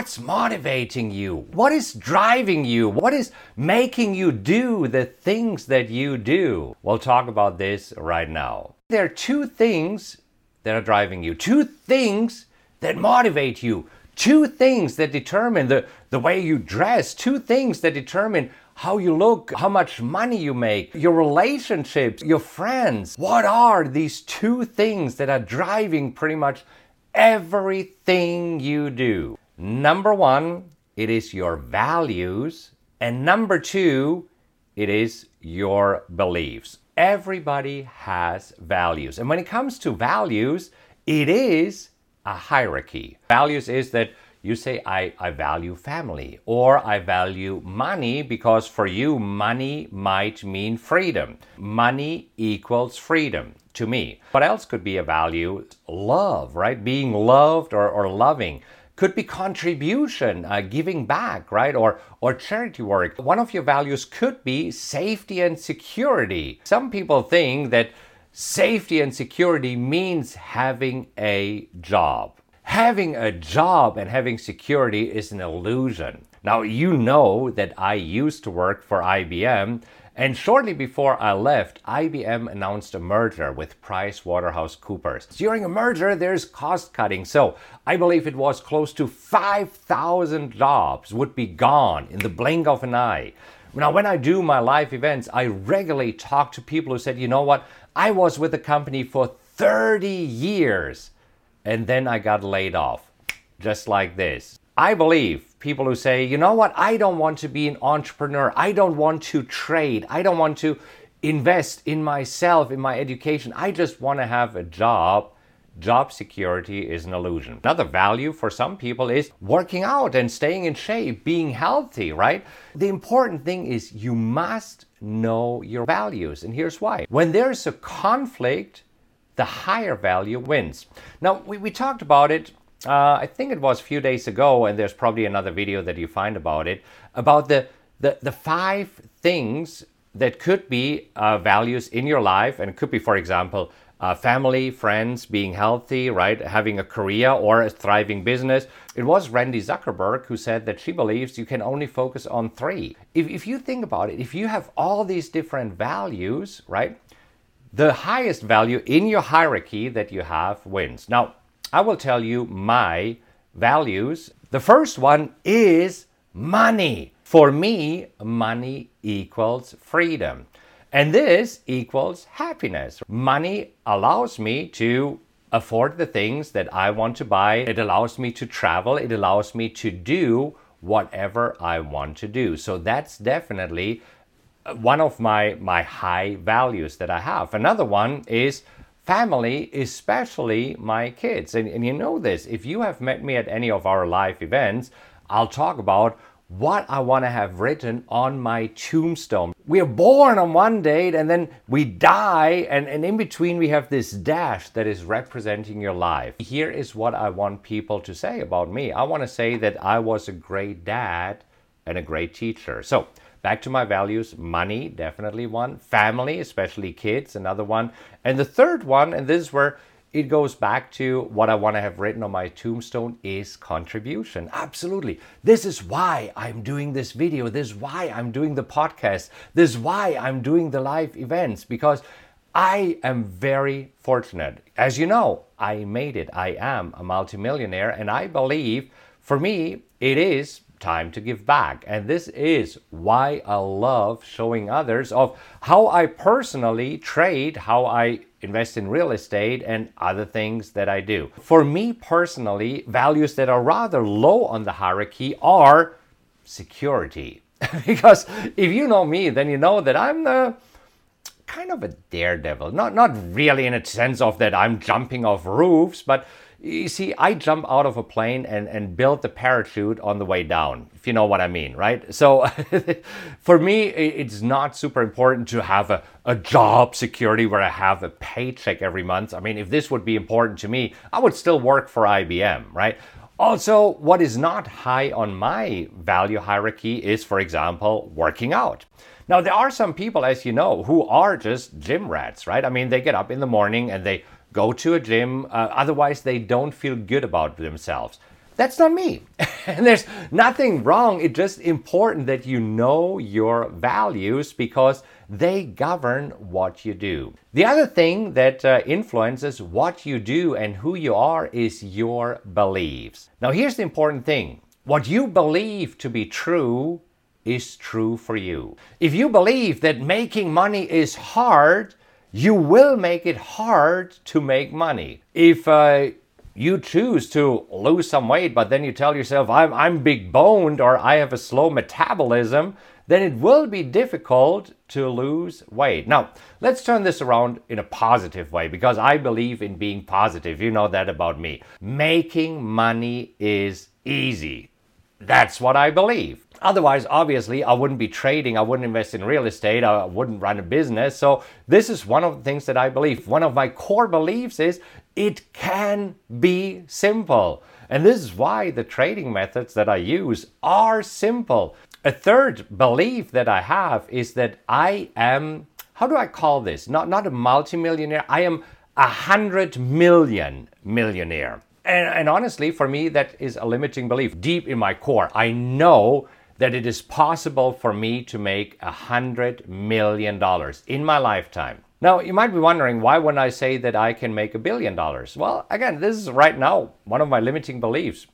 What's motivating you? What is driving you? What is making you do the things that you do? We'll talk about this right now. There are two things that are driving you, two things that motivate you, two things that determine the, the way you dress, two things that determine how you look, how much money you make, your relationships, your friends. What are these two things that are driving pretty much everything you do? Number one, it is your values. And number two, it is your beliefs. Everybody has values. And when it comes to values, it is a hierarchy. Values is that you say, I, I value family or I value money because for you, money might mean freedom. Money equals freedom to me. What else could be a value? Love, right? Being loved or, or loving could be contribution, uh, giving back, right? Or, or charity work. One of your values could be safety and security. Some people think that safety and security means having a job. Having a job and having security is an illusion. Now, you know that I used to work for IBM, and shortly before I left, IBM announced a merger with PricewaterhouseCoopers. During a merger, there's cost cutting, so I believe it was close to 5,000 jobs would be gone in the blink of an eye. Now, when I do my live events, I regularly talk to people who said, you know what, I was with the company for 30 years and then I got laid off, just like this. I believe people who say, you know what, I don't want to be an entrepreneur, I don't want to trade, I don't want to invest in myself, in my education, I just want to have a job. Job security is an illusion. Another value for some people is working out and staying in shape, being healthy, right? The important thing is you must know your values. And here's why. When there's a conflict, the higher value wins. Now, we, we talked about it, uh, I think it was a few days ago, and there's probably another video that you find about it, about the, the, the five things that could be uh, values in your life. And it could be, for example, uh, family, friends, being healthy, right? Having a career or a thriving business. It was Randy Zuckerberg who said that she believes you can only focus on three. If, if you think about it, if you have all these different values, right? the highest value in your hierarchy that you have wins. Now, I will tell you my values. The first one is money. For me, money equals freedom. And this equals happiness. Money allows me to afford the things that I want to buy. It allows me to travel. It allows me to do whatever I want to do. So that's definitely uh, one of my my high values that I have. Another one is family, especially my kids. And, and you know this, if you have met me at any of our live events, I'll talk about what I want to have written on my tombstone. We are born on one date and then we die, and, and in between we have this dash that is representing your life. Here is what I want people to say about me I want to say that I was a great dad and a great teacher. So, Back to my values money, definitely one. Family, especially kids, another one. And the third one, and this is where it goes back to what I want to have written on my tombstone is contribution. Absolutely. This is why I'm doing this video. This is why I'm doing the podcast. This is why I'm doing the live events because I am very fortunate. As you know, I made it. I am a multimillionaire and I believe for me it is time to give back. And this is why I love showing others of how I personally trade, how I invest in real estate and other things that I do. For me personally, values that are rather low on the hierarchy are security. because if you know me, then you know that I'm the kind of a daredevil. Not not really in a sense of that I'm jumping off roofs, but you see, I jump out of a plane and, and build the parachute on the way down, if you know what I mean, right? So for me, it's not super important to have a, a job security where I have a paycheck every month. I mean, if this would be important to me, I would still work for IBM, right? Also, what is not high on my value hierarchy is, for example, working out. Now, there are some people, as you know, who are just gym rats, right? I mean, they get up in the morning and they go to a gym. Uh, otherwise, they don't feel good about themselves. That's not me. and there's nothing wrong. It's just important that you know your values because they govern what you do. The other thing that uh, influences what you do and who you are is your beliefs. Now, here's the important thing what you believe to be true is true for you. If you believe that making money is hard, you will make it hard to make money. If uh, you choose to lose some weight, but then you tell yourself, I'm, I'm big boned or I have a slow metabolism, then it will be difficult to lose weight. Now, let's turn this around in a positive way because I believe in being positive. You know that about me. Making money is easy. That's what I believe. Otherwise, obviously, I wouldn't be trading, I wouldn't invest in real estate, I wouldn't run a business. So, this is one of the things that I believe. One of my core beliefs is it can be simple. And this is why the trading methods that I use are simple. A third belief that I have is that I am, how do I call this? Not, not a multimillionaire, I am a hundred million millionaire. And, and honestly, for me, that is a limiting belief deep in my core. I know that it is possible for me to make a hundred million dollars in my lifetime. Now, you might be wondering why when I say that I can make a billion dollars? Well, again, this is right now one of my limiting beliefs.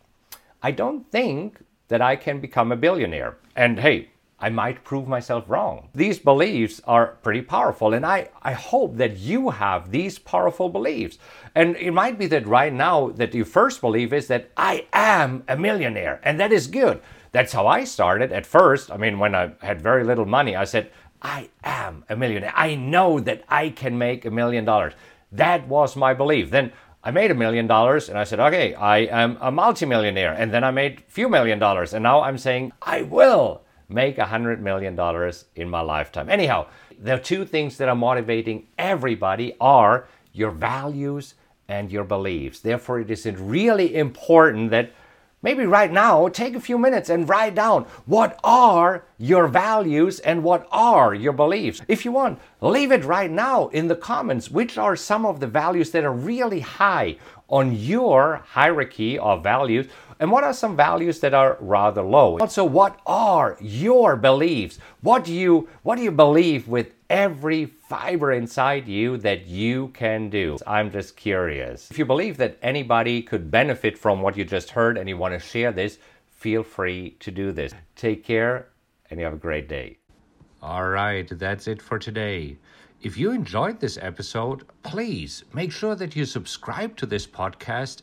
I don't think that I can become a billionaire. And hey, I might prove myself wrong. These beliefs are pretty powerful, and I, I hope that you have these powerful beliefs. And it might be that right now that your first belief is that I am a millionaire, and that is good. That's how I started at first. I mean, when I had very little money, I said, I am a millionaire. I know that I can make a million dollars. That was my belief. Then I made a million dollars and I said, okay, I am a multimillionaire. And then I made a few million dollars. And now I'm saying, I will make a hundred million dollars in my lifetime. Anyhow, the two things that are motivating everybody are your values and your beliefs. Therefore, it is really important that Maybe right now, take a few minutes and write down what are your values and what are your beliefs. If you want, leave it right now in the comments. Which are some of the values that are really high on your hierarchy of values? And what are some values that are rather low? Also, what are your beliefs? What do you what do you believe with every fiber inside you that you can do. I'm just curious. If you believe that anybody could benefit from what you just heard and you want to share this, feel free to do this. Take care and you have a great day. All right, that's it for today. If you enjoyed this episode, please make sure that you subscribe to this podcast.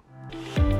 Thank you.